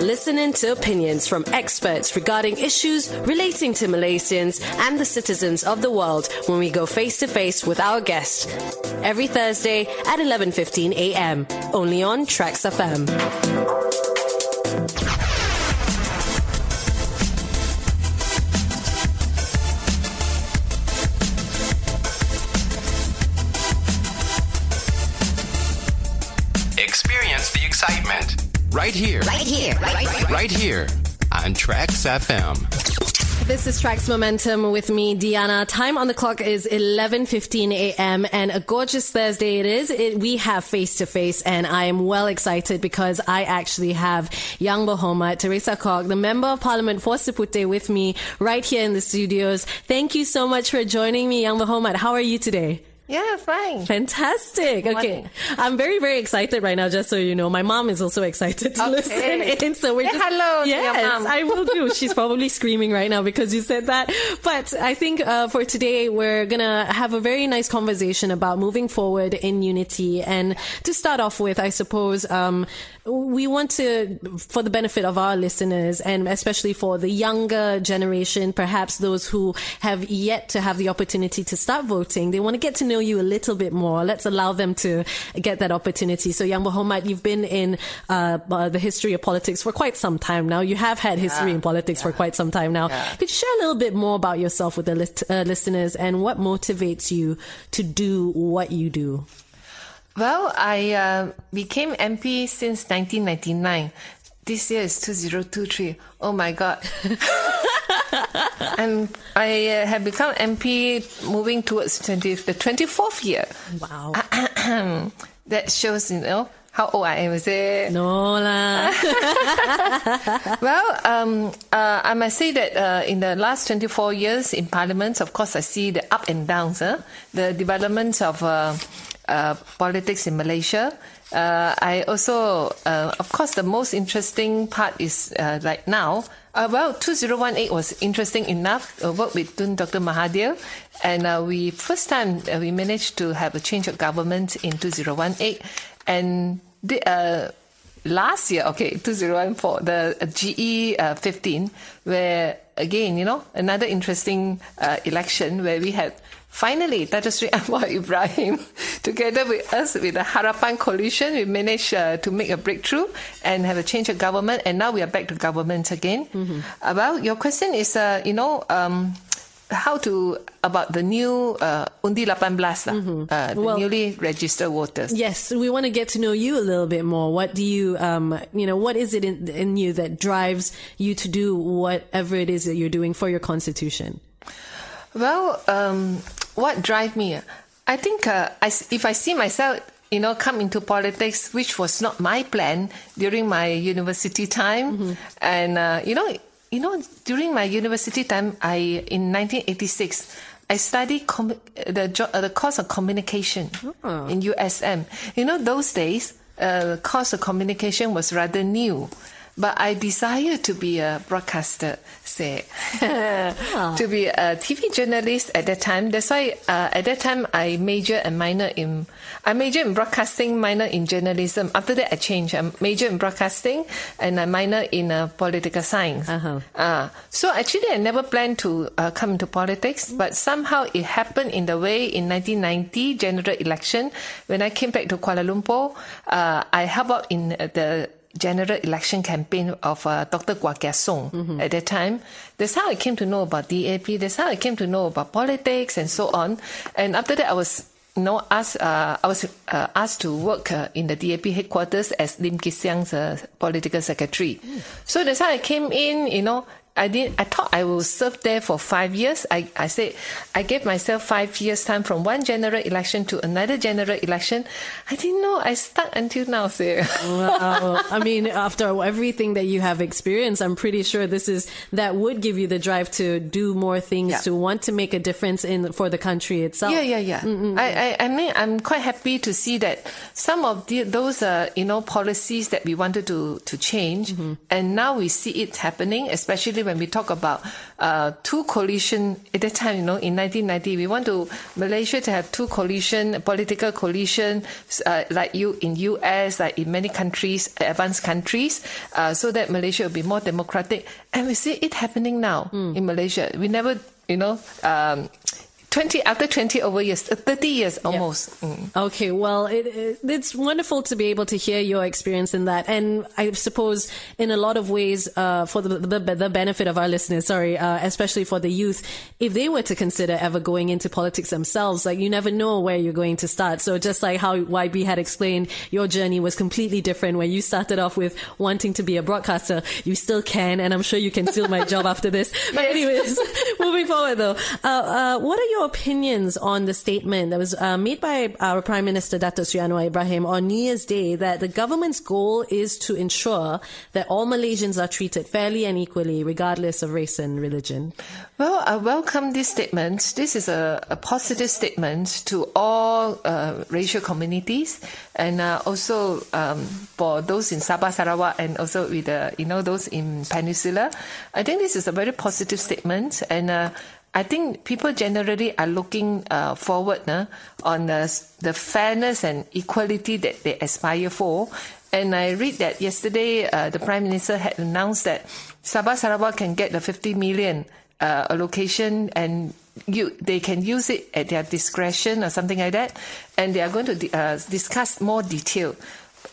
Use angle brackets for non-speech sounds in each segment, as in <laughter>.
Listening to opinions from experts regarding issues relating to Malaysians and the citizens of the world when we go face to face with our guest. Every Thursday at 11:15 a.m. only on Traxx FM. Right, here on Traxx FM. This is Traxx Momentum with me, Diyana. Time on the clock is 11:15 a.m. and a gorgeous Thursday it is. It, we have face to face, and I am well excited because I actually have Yang Berhormat, Teresa Kok, the Member of Parliament for Seputeh, with me right here in the studios. Thank you so much for joining me, Yang Berhormat. How are you today? Yeah, fine. Fantastic. Okay. Morning. I'm very, very excited right now, just so you know. My mom is also excited to Okay. listen in. So we're Say just, hello to your yes. I will do. She's <laughs> probably screaming right now because you said that. But I think uh, for today, we're going to have a very nice conversation about moving forward in unity. And to start off with, I suppose, um, we want to, for the benefit of our listeners and especially for the younger generation, perhaps those who have yet to have the opportunity to start voting, they want to get to know you a little bit more. Let's allow them to get that opportunity. So, Yang Berhormat, you've been in uh, uh, the history of politics for quite some time now. You have had history in politics for quite some time now. Could you share a little bit more about yourself with the lit- uh, listeners and what motivates you to do what you do? Well, I uh, became MP since 1999. This year is 2023. Oh my God. <laughs> and I uh, have become MP moving towards 20, the 24th year. Wow. <clears throat> That shows, you know, how old I am, is it? no lah. <laughs> Well, um, uh, I must say that uh, in the last 24 years in Parliament, of course, I see the up and downs, huh? the development of uh, politics in Malaysia. Uh, I also, uh, of course, the most interesting part is uh, like now. Uh, well, 2018 was interesting enough. Uh, work with Dr. Mahathir, and uh, we first time uh, we managed to have a change of government in 2018, and the, uh, last year, okay, 2014, the uh, GE uh, 15, where again, you know, another interesting uh, election where we had finally Dato Sri Anwar Ibrahim together with us with the Harapan coalition, we managed uh, to make a breakthrough and have a change of government, and now we are back to government again. Uh, well, your question is, uh, you know, um, how to about the new uh, Undi 18 lah, uh, the Well- newly registered voters. Yes, we want to get to know you a little bit more. What do you, um, you know, what is it in, in you that drives you to do whatever it is that you're doing for your constitution? Well, um, what drive me? I think uh, I if I see myself, you know, come into politics, which was not my plan during my university time, and uh, you know, you know, during my university time, I in 1986. I studied com- the jo- uh, the course of communication in USM. You know, those days, uh, course of communication was rather new, but I desired to be a broadcaster, say, <laughs> to be a TV journalist at that time. That's why uh, at that time I major and minor in I major in broadcasting, minor in journalism. After that I changed. I major in broadcasting and I minor in uh, political science. Uh-huh. Uh, so actually I never planned to uh, come into politics, but somehow it happened in the way in 1990 general election when I came back to Kuala Lumpur. Uh, I helped out in uh, the general election campaign of uh, Dr. Kua Kia Soong at that time. That's how I came to know about DAP. That's how I came to know about politics and so on. And after that, I was you know, asked, uh, I was uh, asked to work uh, in the DAP headquarters as Lim Kit Siang's uh, political secretary. So that's how I came in, you know, I did. I thought I will serve there for five years. I, I said I gave myself five years time from one general election to another general election. I didn't know I stuck until now. Sir. Wow. I mean, after everything that you have experienced, I'm pretty sure this is that would give you the drive to do more things, Yeah. to want to make a difference in for the country itself. Yeah, yeah, yeah. I, I, I mean, I'm quite happy to see that some of the, those, uh, you know, policies that we wanted to to change, and now we see it happening, especially when we talk about uh, two coalition at that time, you know, in 1990, we want to Malaysia to have two coalition, political coalition, uh, like you in US, like in many countries, advanced countries, uh, so that Malaysia will be more democratic. And we see it happening now mm. in Malaysia. We never, you know, um, 20 after 20 over years uh, 30 years almost. Mm. okay well it, it, it's wonderful to be able to hear your experience in that. And i suppose in a lot of ways uh, for the, the, the, benefit of our listeners sorry uh, especially for the youth if they were to consider ever going into politics themselves like you never know where you're going to start. So just like how yb had explained your journey was completely different where you started off with wanting to be a broadcaster. You still can and i'm sure you can steal my job after this. But anyways <laughs> moving forward though uh, uh, what are your opinions on the statement that was uh, made by our Prime Minister Dato Sri Anwar Ibrahim on New Year's Day that the government's goal is to ensure that all Malaysians are treated fairly and equally, regardless of race and religion? Well, I welcome this statement. This is a, a positive statement to all uh, racial communities and uh, also um, for those in Sabah, Sarawak, and also with you know those in Peninsula. I think this is a very positive statement and. I think people generally are looking uh, forward uh, on the, the fairness and equality that they aspire for. And I read that yesterday uh, the Prime Minister had announced that Sabah Sarawak can get the 50 million uh, allocation and you, they can use it at their discretion or something like that. And they are going to uh, discuss more detail.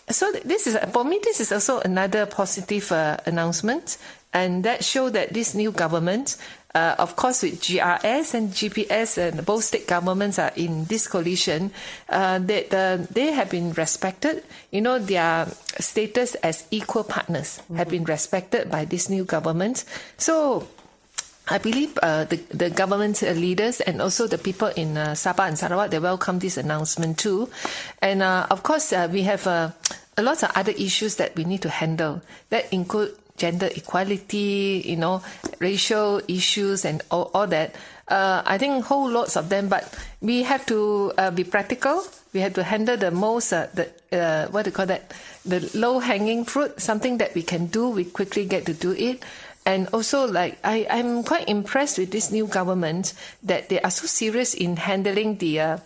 So this is for me. This is also another positive uh, announcement, and that show that this new government uh, of course, with GRS and GPS and both state governments are in this coalition, uh, that uh, they have been respected. You know, their status as equal partners mm-hmm. have been respected by this new government. So. I believe uh, the, the government leaders and also the people in uh, Sabah and Sarawak, they welcome this announcement too. And uh, of course, we have a lot of other issues that we need to handle that include gender equality, you know, racial issues and all, all that. Uh, I think whole lots of them, but we have to uh, be practical. We have to handle the most, uh, the uh, what do you call that, the low hanging fruit, something that we can do. We quickly get to do it. And also, like I, I'm quite impressed with this new government that they are so serious in handling the uh,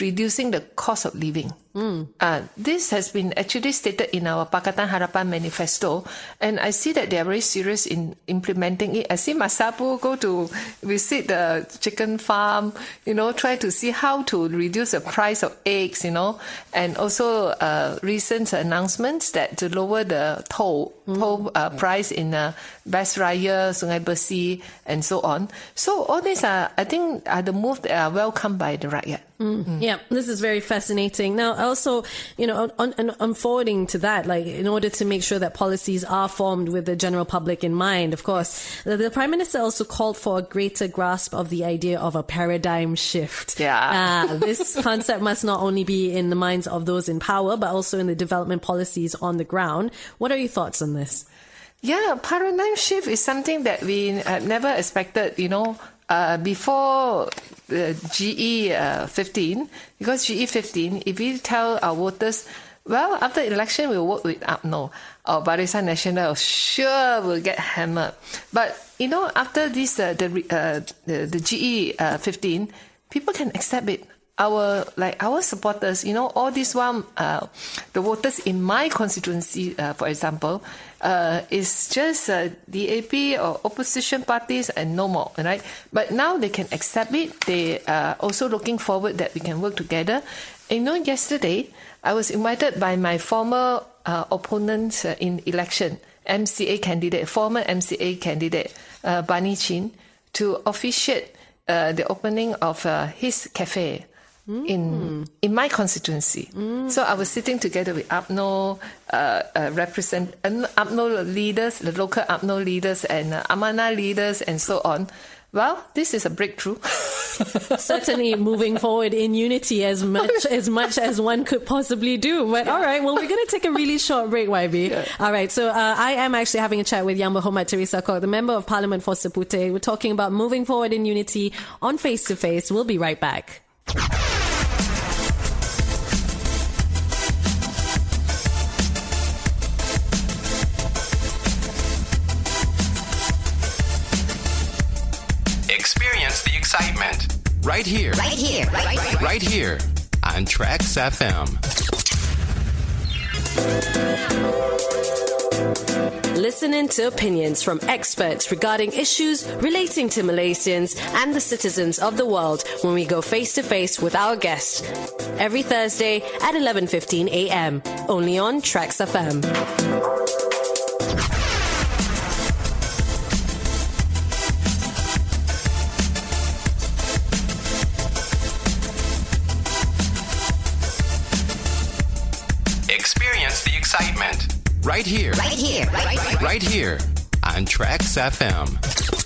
reducing the cost of living. Mm. Uh, this has been actually stated in our Pakatan Harapan manifesto, and I see that they are very serious in implementing it. I see Mat Sabu go to visit the chicken farm, you know, try to see how to reduce the price of eggs, you know, and also uh, recent announcements that to lower the toll, mm. toll uh, price in uh, Besraya, Sungai Besi, and so on. So all these are, I think, are the moves that are welcomed by the rakyat. Mm. Mm. Yeah, this is very fascinating. Now, also, you know, on, on, on, forwarding to that, like, in order to make sure that policies are formed with the general public in mind, of course, the, the Prime Minister also called for a greater grasp of the idea of a paradigm shift. Yeah. Uh, this <laughs> concept must not only be in the minds of those in power, but also in the development policies on the ground. What are your thoughts on this? Yeah, paradigm shift is something that we have never expected, you know, uh, before the GE uh, 15, because GE 15, if we tell our voters, well, after election, we'll work with UMNO or Barisan Nasional, sure will get hammered. But, you know, after this, uh, the, uh, the, the GE uh, 15, people can accept it our like our supporters, you know, all this while uh, the voters in my constituency, uh, for example, uh, is just uh, DAP or opposition parties and no more, right? But now they can accept it. They are also looking forward that we can work together. You know, yesterday I was invited by my former uh, opponent uh, in election, MCA candidate, former MCA candidate, uh, Bani Chin, to officiate uh, the opening of uh, his cafe mm. in in my constituency. Mm. So I was sitting together with UMNO uh, uh, represent uh, UMNO leaders, the local UMNO leaders, and uh, Amanah leaders, and so on. Well, this is a breakthrough. <laughs> Certainly moving forward in unity as much as much as one could possibly do. But yeah. all right, well, we're going to take a really short break, YB. Yeah. All right, so uh, I am actually having a chat with Berhormat Teresa Kok, the Member of Parliament for Seputeh. We're talking about moving forward in unity on Face to Face. We'll be right back. Experience the excitement right here, Right here. Right, right, right. right here on Traxx FM. Listening to opinions from experts regarding issues relating to Malaysians and the citizens of the world when we go face to face with our guests Every Thursday at 11:15 a.m. only on Traxx FM. Right here, Right here. Right, right, right. here on Traxx FM.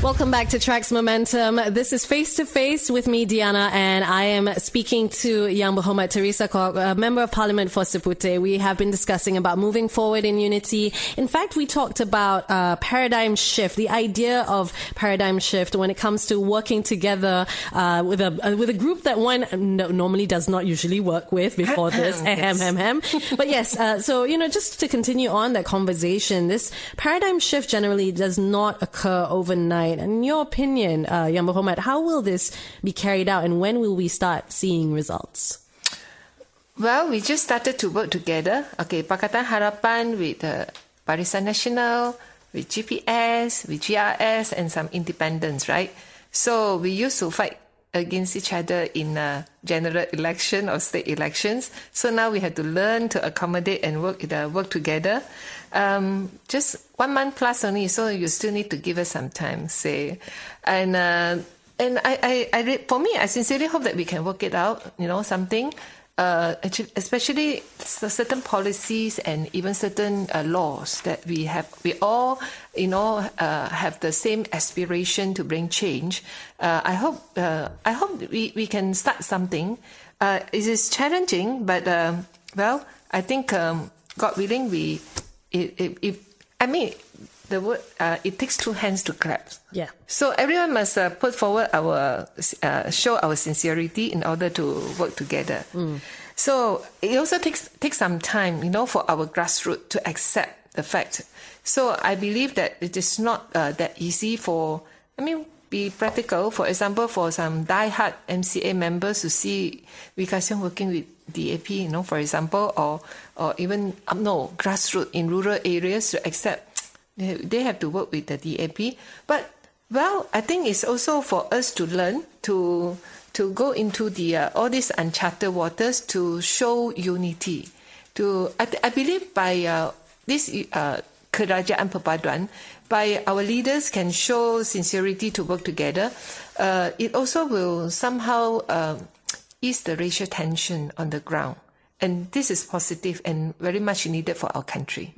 Welcome back to Traxx Momentum. This is Face to Face with me, Diyana, and I am speaking to Yang Berhormat Teresa Kok, a Member of Parliament for Seputeh. We have been discussing about moving forward in unity. In fact, we talked about uh, paradigm shift, the idea of paradigm shift when it comes to working together uh, with a uh, with a group that one no, normally does not usually work with before this. <laughs> Ahem, hem, hem. But yes, uh, so you know, just to continue on that conversation, this paradigm shift generally does not occur overnight. And in your opinion, uh, Yang Berhormat, how will this be carried out, and when will we start seeing results? Well, we just started to work together. Okay, Pakatan Harapan with uh, Barisan Nasional, with GPS, with GRS, and some independents, right? So we used to fight against each other in uh, general election or state elections. So now we have to learn to accommodate and work uh, work together. Um, just one month plus only, so you still need to give us some time, say, and. Uh, and I, I, I, for me, I sincerely hope that we can work it out. You know, something, uh, especially certain policies and even certain uh, laws that we have. We all, you know, uh, have the same aspiration to bring change. Uh, I hope, uh, I hope we, we can start something. Uh, it is challenging, but well, I think um, God willing, we, it, it, it, I mean, the word, uh, it takes two hands to clap. Yeah. So everyone must uh, put forward our uh, show our sincerity in order to work together. So it also takes takes some time, you know, for our grassroots to accept the fact. So I believe that it is not uh, that easy for. I mean, be practical. For example, for some die-hard MCA members to see Wee Ka Siong working with DAP, you know, for example, or or even um, no grassroots in rural areas to accept <tsk> they have to work with the DAP. But well, I think it's also for us to learn to to go into the uh, all these uncharted waters to show unity. To I, I believe by uh, this uh, kerajaan perpaduan, by our leaders can show sincerity to work together. Uh, it also will somehow ease the racial tension on the ground. And this is positive and very much needed for our country.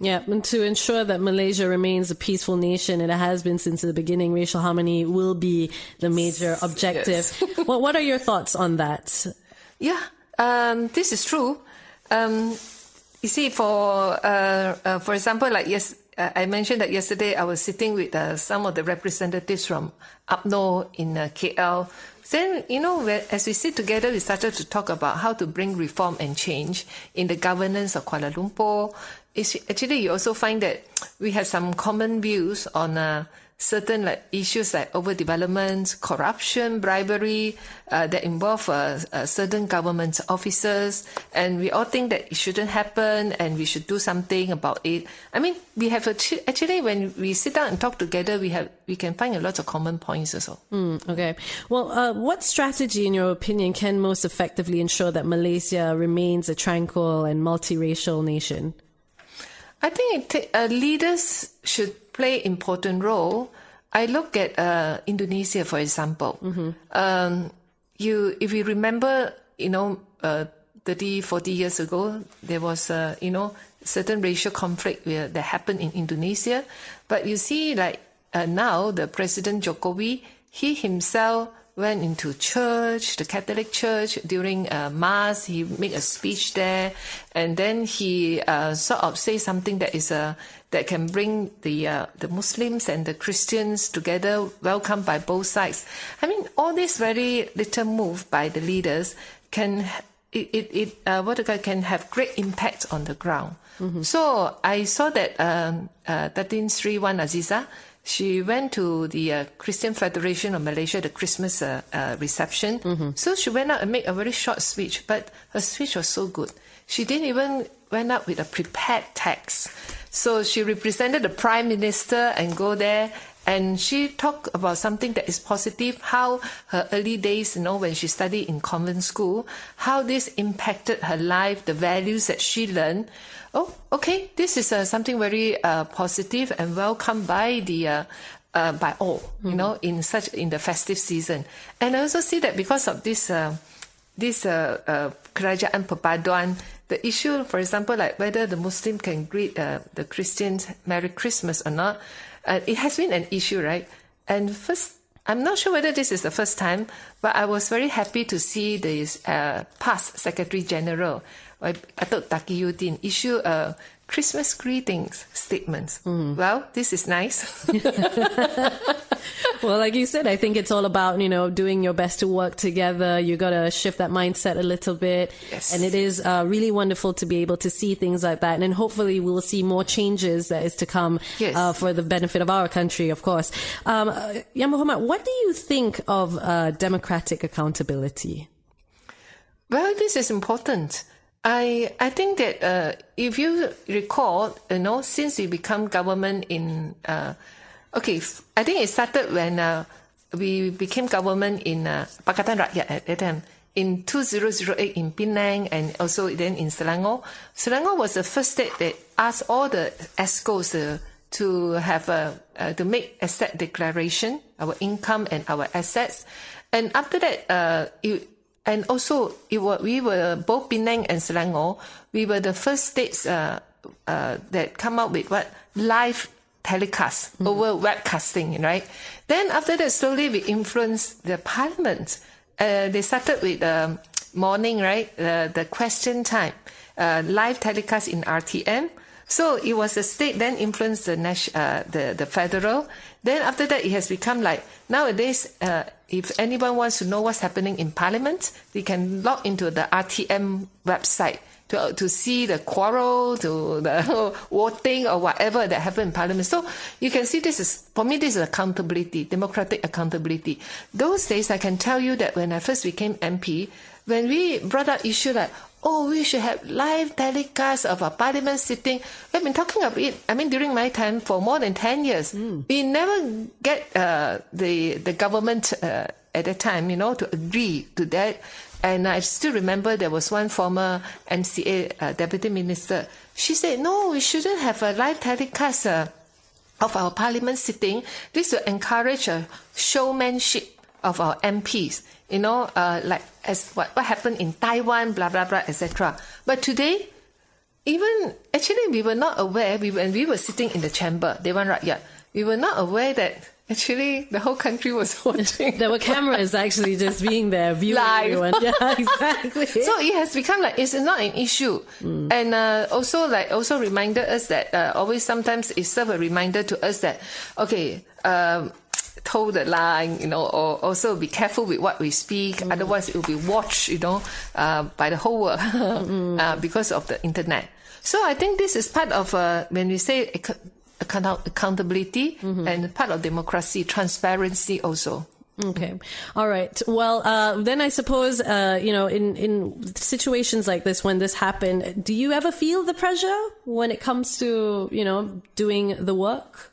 Yeah, and to ensure that Malaysia remains a peaceful nation, and it has been since the beginning, racial harmony will be the major objective. <laughs> well, what are your thoughts on that? Yeah, um, this is true. Um, you see, for uh, uh, for example, like yes, uh, I mentioned that yesterday I was sitting with uh, some of the representatives from UMNO in uh, KL. Then you know, as we sit together, we started to talk about how to bring reform and change in the governance of Kuala Lumpur. It's, actually, you also find that we have some common views on. Uh, certain like issues like overdevelopment, corruption, bribery uh, that involve uh, uh, certain government officers, and we all think that it shouldn't happen, and we should do something about it. I mean, we have actually when we sit down and talk together, we have we can find a lot of common points also. Okay. Well, uh, what strategy, in your opinion, can most effectively ensure that Malaysia remains a tranquil and multiracial nation? I think it ta- uh, leaders should play important role. I look at uh, Indonesia, for example. Um, you, if you remember, you know, uh, 30, 40 years ago, there was, uh, you know, certain racial conflict where, that happened in Indonesia. But you see, like uh, now, the President Jokowi, he himself went into church, the Catholic Church during uh, Mass. He made a speech there, and then he uh, sort of say something that is uh, that can bring the uh, the Muslims and the Christians together, welcomed by both sides. I mean, all this very little move by the leaders can it it, it uh, what do you call it, can have great impact on the ground. So I saw that um, uh, 1331 Aziza she went to the uh, Christian Federation of Malaysia, the Christmas uh, uh, reception. So she went out and made a very short speech, but her speech was so good. She didn't even went up with a prepared text. So she represented the prime minister and go there and she talked about something that is positive, how her early days, you know, when she studied in convent school, how this impacted her life, the values that she learned. Oh, okay, this is uh, something very uh, positive and welcomed by the uh, uh, by all, you know, in such in the festive season. And I also see that because of this uh, this uh, uh, kerajaan perpaduan, the issue, for example, like whether the Muslim can greet uh, the Christians Merry Christmas or not, uh, it has been an issue, right? And first, I'm not sure whether this is the first time, but I was very happy to see the uh, past Secretary General, uh, Datuk Takiyuddin, issue a Christmas greetings statements. Well, this is nice. <laughs> Well, like you said, I think it's all about, you know, doing your best to work together. You got to shift that mindset a little bit. Yes. And it is uh, really wonderful to be able to see things like that. And hopefully we'll see more changes that is to come Yes. uh, for the benefit of our country, of course. Um, uh, Ya Berhormat, what do you think of uh, democratic accountability? Well, this is important. I I think that uh, if you recall, you know, since we become government in, uh, okay, I think it started when uh, we became government in uh, Pakatan Rakyat at that time in 2008 in Penang and also then in Selangor. Selangor was the first state that asked all the EXCOs uh, to have a uh, to make asset declaration, our income and our assets, and after that, uh, and also it were, we were both Penang and Selangor. We were the first states uh, uh, that come up with what live telecast over webcasting, right? Then after that, slowly we influenced the parliament. Uh, they started with um, morning, right? Uh, the question time, uh, live telecast in RTM. So it was the state then influenced the nation, uh, the the federal. Then after that, it has become like nowadays. Uh, if anyone wants to know what's happening in Parliament, they can log into the RTM website to to see the quarrel, to the <laughs> voting or whatever that happened in Parliament. So you can see this is for me this is accountability, democratic accountability. Those days, I can tell you that when I first became MP, when we brought up issue like oh, we should have live telecast of a parliament sitting. We've been talking about it, I mean, during my time for more than 10 years. We never get uh, the, the government uh, at that time, you know, to agree to that. And I still remember there was one former MCA uh, deputy minister. She said, no, we shouldn't have a live telecast uh, of our parliament sitting. This will encourage a showmanship of our MPs. You know, uh, like as what, what happened in Taiwan, blah blah blah, etc. But today, even actually, we were not aware. We when we were sitting in the chamber, Dewan Rakyat, we were not aware that actually the whole country was <laughs> watching. There were cameras actually just being there, viewing Live. everyone. <laughs> Yeah, exactly. So it has become like it's not an issue, and uh, also like also reminded us that uh, always sometimes it serve a reminder to us that okay, um, toe the line, you know, or also be careful with what we speak. Otherwise, it will be watched, you know, uh, by the whole world <laughs> uh, because of the internet. So I think this is part of uh, when we say ac- account- accountability and part of democracy, transparency also. Okay. All right. Well, uh, then I suppose, uh, you know, in, in situations like this, when this happened, do you ever feel the pressure when it comes to, you know, doing the work?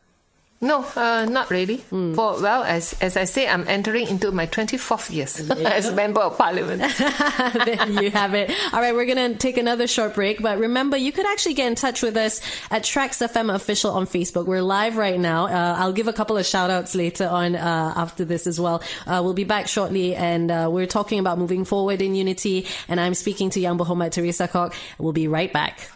No, uh, not really. For well, as as I say, I'm entering into my 24th years <laughs> as member of parliament. <laughs> there you have it. All right, we're going to take another short break, but remember, you could actually get in touch with us at Traxx FM official on Facebook. We're live right now. Uh, I'll give a couple of shout outs later on uh, after this as well. Uh, we'll be back shortly, and uh, we're talking about moving forward in unity. And I'm speaking to Yang Berhormat Teresa Kok. We'll be right back.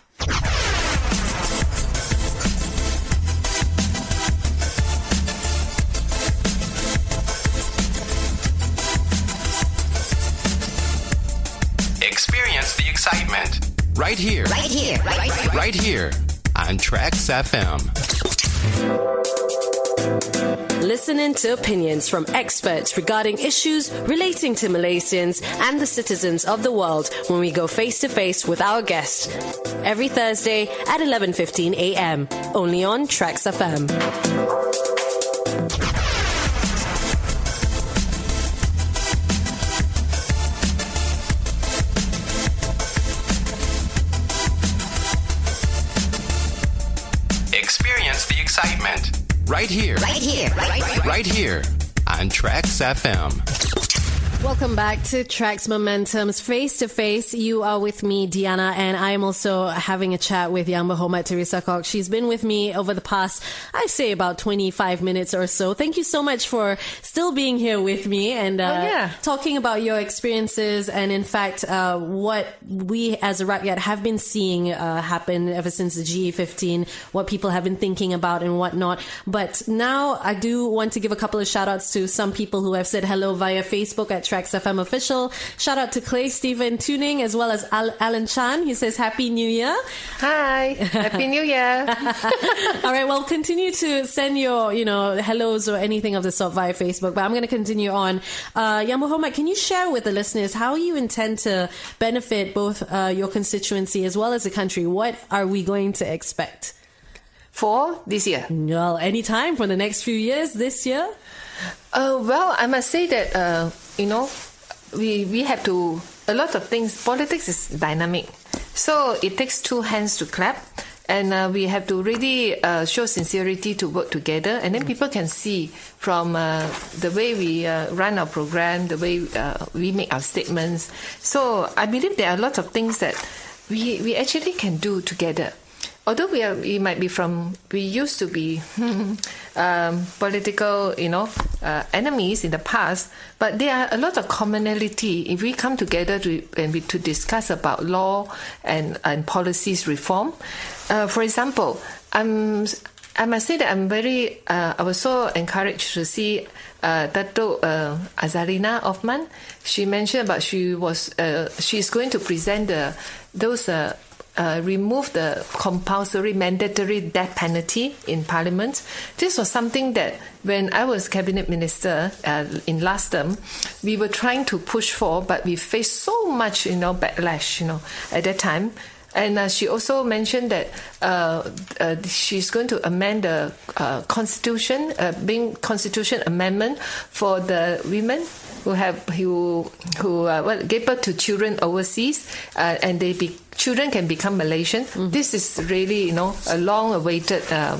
Right here, Right here. Right, right, right. right here on Traxx FM. Listening to opinions from experts regarding issues relating to Malaysians and the citizens of the world when we go face to face with our guest. Every Thursday at 11:15 a.m. only on Traxx FM. Here, Right here. Right, right, right here on Traxx FM. Welcome back to Traxx Momentum's Face to Face. You are with me, Diyana, and I am also having a chat with Yang Berhormat Teresa Kok. She's been with me over the past, I say, about 25 minutes or so. Thank you so much for still being here with me and uh, Oh, yeah. talking about your experiences and, in fact, uh, what we as a Rakyat have been seeing uh, happen ever since the GE15, what people have been thinking about and whatnot. But now I do want to give a couple of shout outs to some people who have said hello via Facebook at Traxx FM official. Shout out to Clay Stephen Tuning as well as Al- Alan Chan. He says Happy New Year. Hi, Happy New Year. <laughs> All right, well, continue to send your, you know, hellos or anything of the sort via Facebook, but I'm going to continue on. Uh, Yang Berhormat, can you share with the listeners how you intend to benefit both uh, your constituency as well as the country? What are we going to expect? For this year. Well, anytime for the next few years, this year? Uh, well, I must say that uh, you know we we have to a lot of things. Politics is dynamic, so it takes two hands to clap, and uh, we have to really uh, show sincerity to work together, and then people can see from uh, the way we uh, run our program, the way uh, we make our statements. So I believe there are a lot of things that we we actually can do together although we are we might be from we used to be <laughs> um, political you know uh, enemies in the past but there are a lot of commonality. If we come together to and we, to discuss about law and and policies reform uh, for example I'm I must say that I'm very uh, I was so encouraged to see uh, Dato uh, Azalina Othman. She mentioned about she was uh, she's going to present the those uh, uh, remove the compulsory mandatory death penalty in parliament. This was something that when I was cabinet minister uh, in last term, we were trying to push for, but we faced so much, you know, backlash, you know, at that time. And uh, she also mentioned that uh, uh, she's going to amend the uh, constitution, uh, being constitution amendment for the women who have who who well, gave birth to children overseas, and they be, children can become Malaysian. This is really you know a long-awaited uh,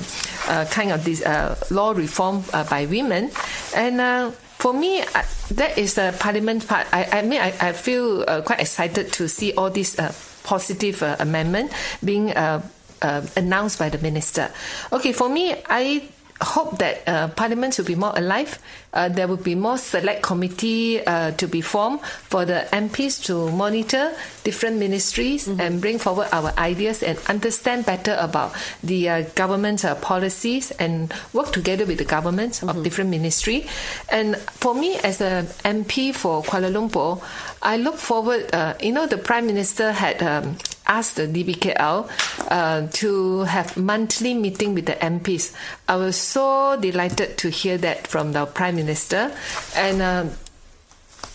uh, kind of this uh, law reform uh, by women, and. Uh, for me, uh, that is the parliament part. I, I mean, I, I feel uh, quite excited to see all these uh, positive uh, amendment being uh, uh, announced by the minister. Okay, for me, I hope that uh, parliament will be more alive. Uh, there will be more select committee uh, to be formed for the MPs to monitor different ministries and bring forward our ideas and understand better about the uh, government's uh, policies and work together with the governments of different ministry. And for me, as a MP for Kuala Lumpur, I look forward. Uh, you know, the Prime Minister had. Um, asked the DBKL uh, to have monthly meeting with the MPs. I was so delighted to hear that from the Prime Minister, and. Um,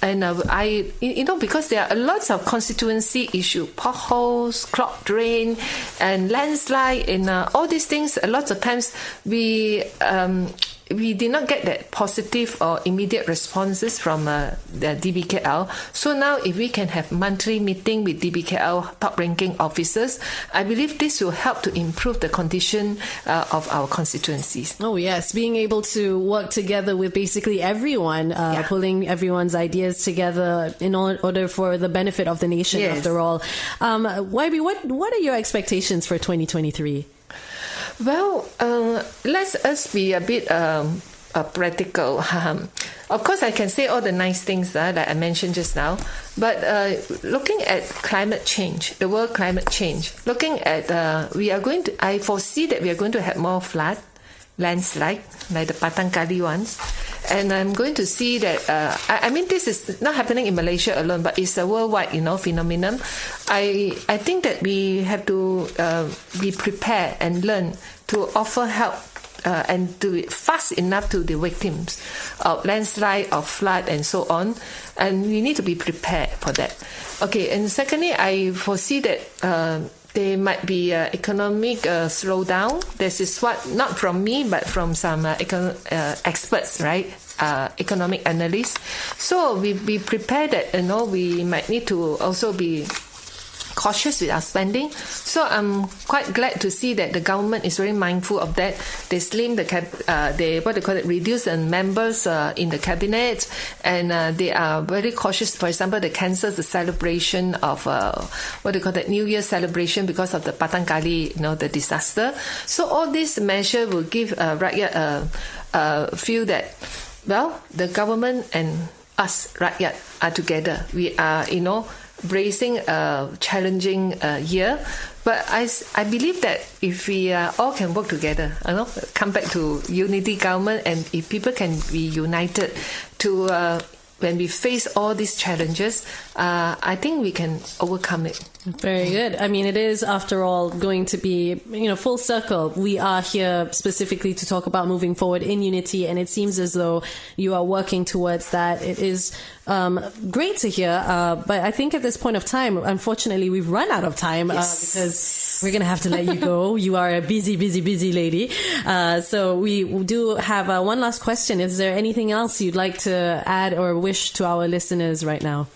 and uh, I, you you know, because there are lots of constituency issue, potholes, clogged drain, and landslide, and uh, all these things. A lot of times we um, we did not get that positive or immediate responses from uh, the DBKL. So now, if we can have monthly meeting with DBKL top-ranking officers, I believe this will help to improve the condition uh, of our constituencies. Oh yes, being able to work together with basically everyone, uh, Yeah. pulling everyone's ideas together in order for the benefit of the nation. Yes. After all, um, YB, what what are your expectations for 2023? Well, uh, let's be a bit um, uh, practical. <laughs> of course, I can say all the nice things uh, that I mentioned just now, but uh, looking at climate change, the world climate change, looking at uh, we are going to, I foresee that we are going to have more flood, landslide, like the Batang Kali ones. And I'm going to see that. Uh, I, I mean, this is not happening in Malaysia alone, but it's a worldwide, you know, phenomenon. I I think that we have to uh, be prepared and learn to offer help uh, and do it fast enough to the victims of landslide, of flood, and so on. And we need to be prepared for that. Okay, and secondly, I foresee that uh, there might be uh, economic uh, slowdown. This is what not from me, but from some uh, econ- uh, experts, right? Economic analysts. So we be prepared that you know we might need to also be cautious with our spending. So I'm quite glad to see that the government is very mindful of that. They slim the cap, uh, they what they call it, reduce the members uh, in the cabinet, and uh, they are very cautious. For example, they cancel the celebration of uh, what they call that New Year celebration because of the Batang Kali, you know, the disaster. So all these measure will give uh, rakyat a uh, feel that well, the government and us rakyat are together. We are, you know bracing a challenging uh, year. But I, I believe that if we uh, all can work together, you know, come back to unity government, and if people can be united to uh, when we face all these challenges, uh, I think we can overcome it. Very good. I mean, it is, after all, going to be, you know, full circle. We are here specifically to talk about moving forward in unity, and it seems as though you are working towards that. It is um, great to hear, uh, but I think at this point of time, unfortunately, we've run out of time uh, yes. because we're going to have to let you go. <laughs> you are a busy, busy, busy lady. Uh, so we do have uh, one last question. Is there anything else you'd like to add or wish to our listeners right now?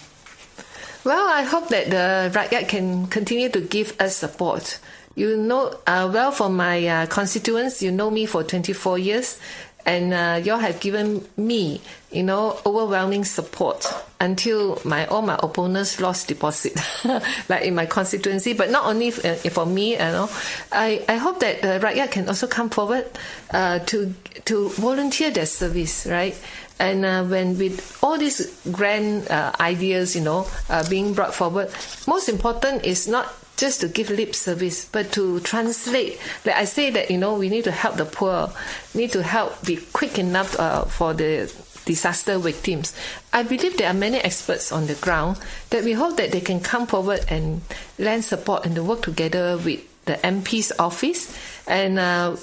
Well, I hope that the rakyat can continue to give us support. You know, uh, well, for my uh, constituents, you know me for 24 years, and uh, you all have given me, you know, overwhelming support until my all my opponents lost deposit, <laughs> like in my constituency. But not only for, uh, for me, you know, I, I hope that the rakyat can also come forward uh, to to volunteer their service, right? And uh, when with all these grand uh, ideas, you know, uh, being brought forward, most important is not just to give lip service, but to translate. Like I say that, you know, we need to help the poor, need to help be quick enough uh, for the disaster victims. I believe there are many experts on the ground that we hope that they can come forward and lend support and to work together with the MP's office. And uh,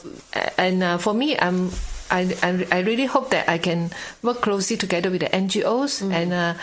and uh, for me, I'm I, I, I really hope that I can work closely together with the NGOs mm. and uh,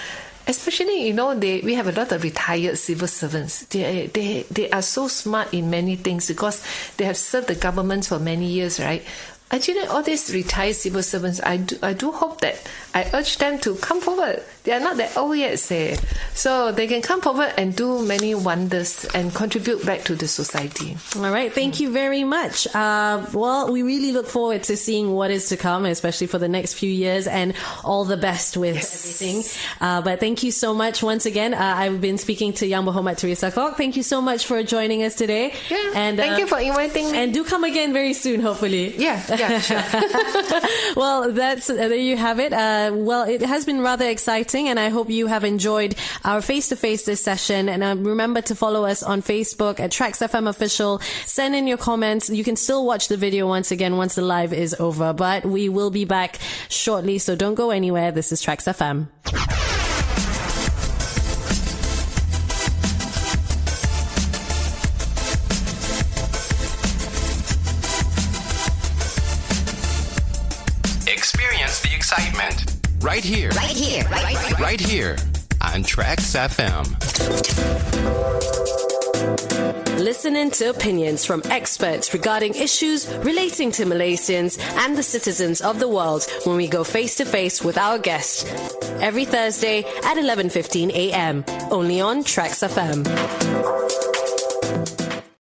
especially you know they we have a lot of retired civil servants. They they they are so smart in many things because they have served the government for many years right? Actually all these retired civil servants I do, I do hope that I urge them to come forward. They are not that old yet say. So they can come forward and do many wonders and contribute back to the society. All right. Thank you very much. Uh, well we really look forward to seeing what is to come especially for the next few years and all the best with yes. everything. Uh, but thank you so much once again. Uh, I've been speaking to Yang Teresa Kok thank you so much for joining us today. Yeah, and thank you uh, for inviting me. and do come again very soon hopefully. Yeah. Yeah sure. <laughs> <laughs> Well that's uh, there you have it uh, well it has been rather exciting and I hope you have enjoyed our face to face this session. And uh, remember to follow us on Facebook at Traxx FM Official. Send in your comments. You can still watch the video once again once the live is over, but we will be back shortly. So don't go anywhere. This is Traxx FM. Right here. Right here. Right, right, right here on Traxx FM. Listening to opinions from experts regarding issues relating to Malaysians and the citizens of the world when we go face to face with our guest every Thursday at 11:15 a.m. only on Traxx FM.